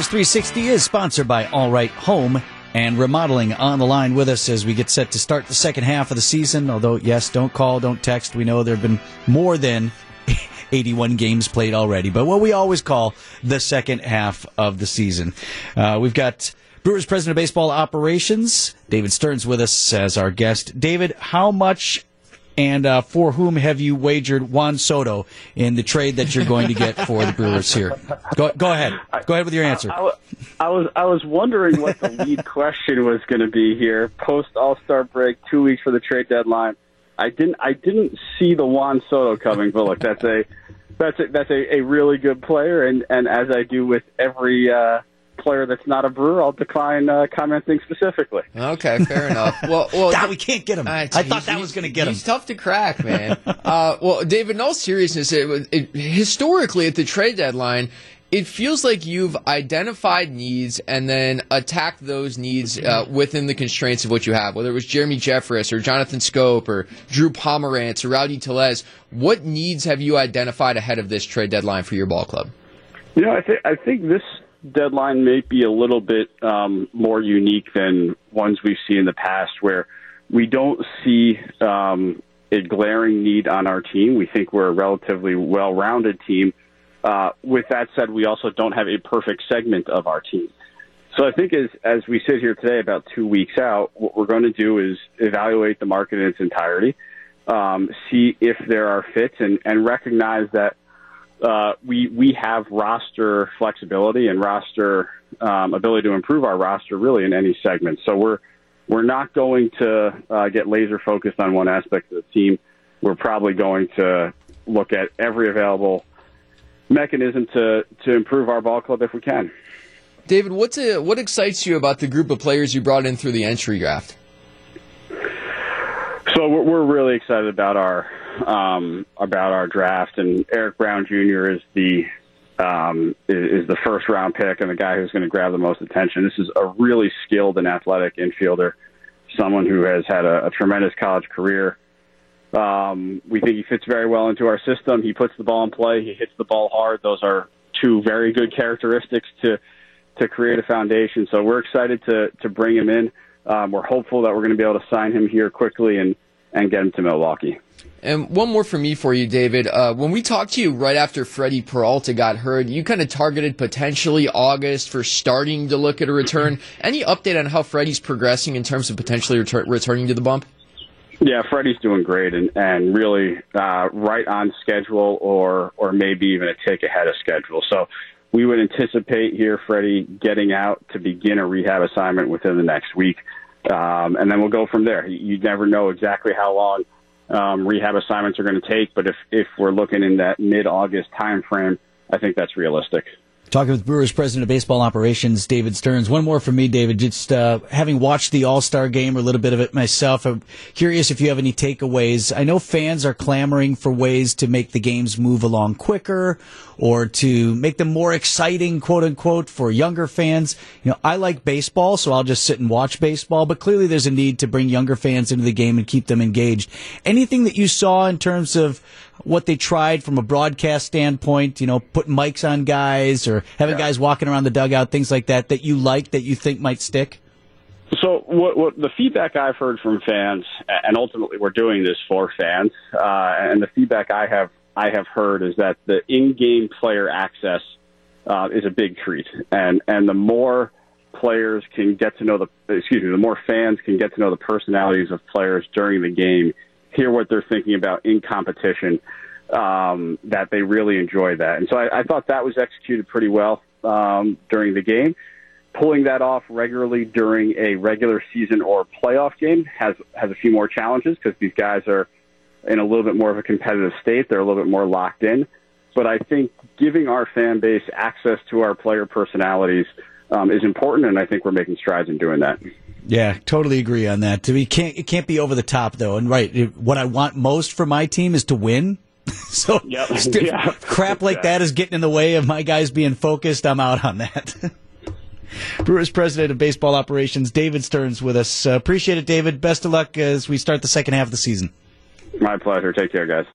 Brewers 360 is sponsored by All Right Home and Remodeling on the line with us as we get set to start the second half of the season. Although, yes, don't call, don't text. We know there have been more than 81 games played already, but what we always call the second half of the season. Uh, we've got Brewers President of Baseball Operations, David Stearns, with us as our guest. David, how much and uh, for whom have you wagered Juan Soto in the trade that you're going to get for the Brewers here? Go, go ahead. Go ahead with your answer. I, I, I was I was wondering what the lead question was going to be here post All Star break, two weeks for the trade deadline. I didn't I didn't see the Juan Soto coming, but look, that's a that's a, that's a, a really good player, and and as I do with every uh, player that's not a brewer, I'll decline uh, commenting specifically. Okay, fair enough. Well, well, God, we can't get him. Uh, I thought that was going to get him. He's tough to crack, man. uh, well, David, in all seriousness, it, it, historically at the trade deadline, it feels like you've identified needs and then attacked those needs uh, within the constraints of what you have. Whether it was Jeremy Jeffress or Jonathan Schoop or Drew Pomeranz or Rowdy Tellez, what needs have you identified ahead of this trade deadline for your ball club? You know, I think I think this deadline may be a little bit um, more unique than ones we've seen in the past, where we don't see um, a glaring need on our team. We think we're a relatively well-rounded team. Uh, with that said, we also don't have a perfect segment of our team. So I think as as we sit here today, about two weeks out, what we're going to do is evaluate the market in its entirety, um, see if there are fits, and and recognize that uh, we we have roster flexibility and roster um, ability to improve our roster really in any segment. So we're we're not going to uh, get laser focused on one aspect of the team. We're probably going to look at every available mechanism to to improve our ball club if we can. David, what's a, what excites you about the group of players you brought in through the entry draft? So we're, really excited about our um, about our draft, and Eric Brown Jr. is the um, is the first round pick and the guy who's going to grab the most attention. This is a really skilled and athletic infielder, someone who has had a, a tremendous college career. Um, we think he fits very well into our system. He puts the ball in play. He hits the ball hard. Those are two very good characteristics to to create a foundation. So we're excited to to bring him in. Um, we're hopeful that we're going to be able to sign him here quickly and and get him to Milwaukee. And one more for me for you, David. Uh, when we talked to you right after Freddie Peralta got hurt, you kind of targeted potentially August for starting to look at a return. Any update on how Freddie's progressing in terms of potentially retur- returning to the bump? Yeah, Freddie's doing great and, and really uh, right on schedule, or or maybe even a tick ahead of schedule. So we would anticipate here Freddie getting out to begin a rehab assignment within the next week, um, and then we'll go from there. You, never know exactly how long um, rehab assignments are going to take, but if if we're looking in that mid August time frame, I think that's realistic. Talking with Brewers President of Baseball Operations, David Stearns. One more for me, David. Just uh, having watched the All Star game or a little bit of it myself, I'm curious if you have any takeaways. I know fans are clamoring for ways to make the games move along quicker or to make them more exciting, quote unquote, for younger fans. You know, I like baseball, so I'll just sit and watch baseball, but clearly there's a need to bring younger fans into the game and keep them engaged. Anything that you saw in terms of what they tried from a broadcast standpoint, you know, putting mics on guys or having yeah. guys walking around the dugout, things like that, that you like, that you think might stick? So, what, what the feedback I've heard from fans, and ultimately we're doing this for fans, uh, and the feedback I have I have heard is that the in-game player access uh, is a big treat, and and the more players can get to know the excuse me, the more fans can get to know the personalities of players during the game, hear what they're thinking about in competition, um, that they really enjoy that. And so I, I thought that was executed pretty well um, during the game. Pulling that off regularly during a regular season or playoff game has has a few more challenges because these guys are in a little bit more of a competitive state. They're a little bit more locked in. But I think giving our fan base access to our player personalities um, is important, and I think we're making strides in doing that. Yeah, totally agree on that. We can't it can't be over the top though. And right, it, what I want most for my team is to win. so yep. st- yeah. crap like that is getting in the way of my guys being focused. I'm out on that. Brewers president of baseball operations, David Stearns, with us. Uh, appreciate it, David. Best of luck as we start the second half of the season. My pleasure. Take care, guys.